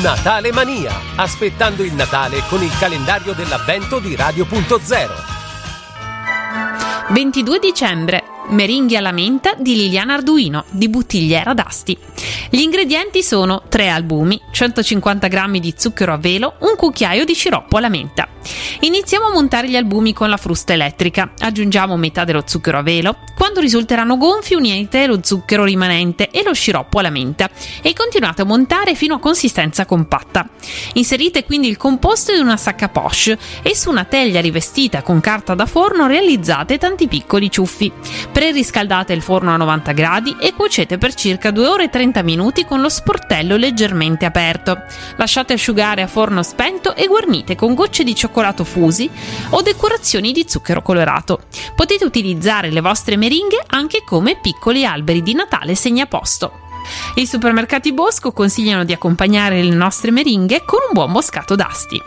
Natale Mania, aspettando il Natale con il calendario dell'avvento di Radio.0. 22 dicembre. Meringhi alla menta di Liliana Arduino di Buttigliera d'Asti. Gli ingredienti sono 3 albumi, 150 g di zucchero a velo, un cucchiaio di sciroppo alla menta. Iniziamo a montare gli albumi con la frusta elettrica. Aggiungiamo metà dello zucchero a velo. Quando risulteranno gonfi unite lo zucchero rimanente e lo sciroppo alla menta e continuate a montare fino a consistenza compatta. Inserite quindi il composto in una sacca poche e su una teglia rivestita con carta da forno realizzate tanti piccoli ciuffi. Preriscaldate il forno a 90 gradi e cuocete per circa 2 ore e 30 minuti con lo sportello leggermente aperto. Lasciate asciugare a forno spento e guarnite con gocce di cioccolato fusi o decorazioni di zucchero colorato. Potete utilizzare le vostre meringhe anche come piccoli alberi di Natale segnaposto. I supermercati Bosco consigliano di accompagnare le nostre meringhe con un buon moscato d'asti.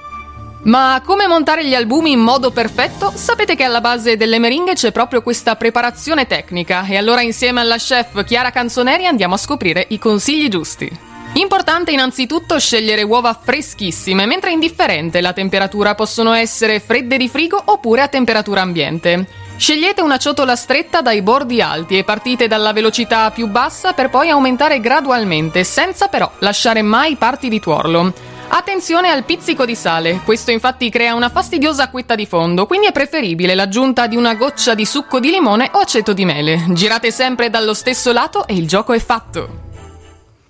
Ma come montare gli albumi in modo perfetto? Sapete che alla base delle meringhe c'è proprio questa preparazione tecnica e allora insieme alla chef Chiara Canzoneri andiamo a scoprire i consigli giusti. Importante innanzitutto scegliere uova freschissime, mentre indifferente la temperatura possono essere fredde di frigo oppure a temperatura ambiente. Scegliete una ciotola stretta dai bordi alti e partite dalla velocità più bassa per poi aumentare gradualmente, senza però lasciare mai parti di tuorlo. Attenzione al pizzico di sale, questo infatti crea una fastidiosa acquetta di fondo, quindi è preferibile l'aggiunta di una goccia di succo di limone o aceto di mele. Girate sempre dallo stesso lato e il gioco è fatto.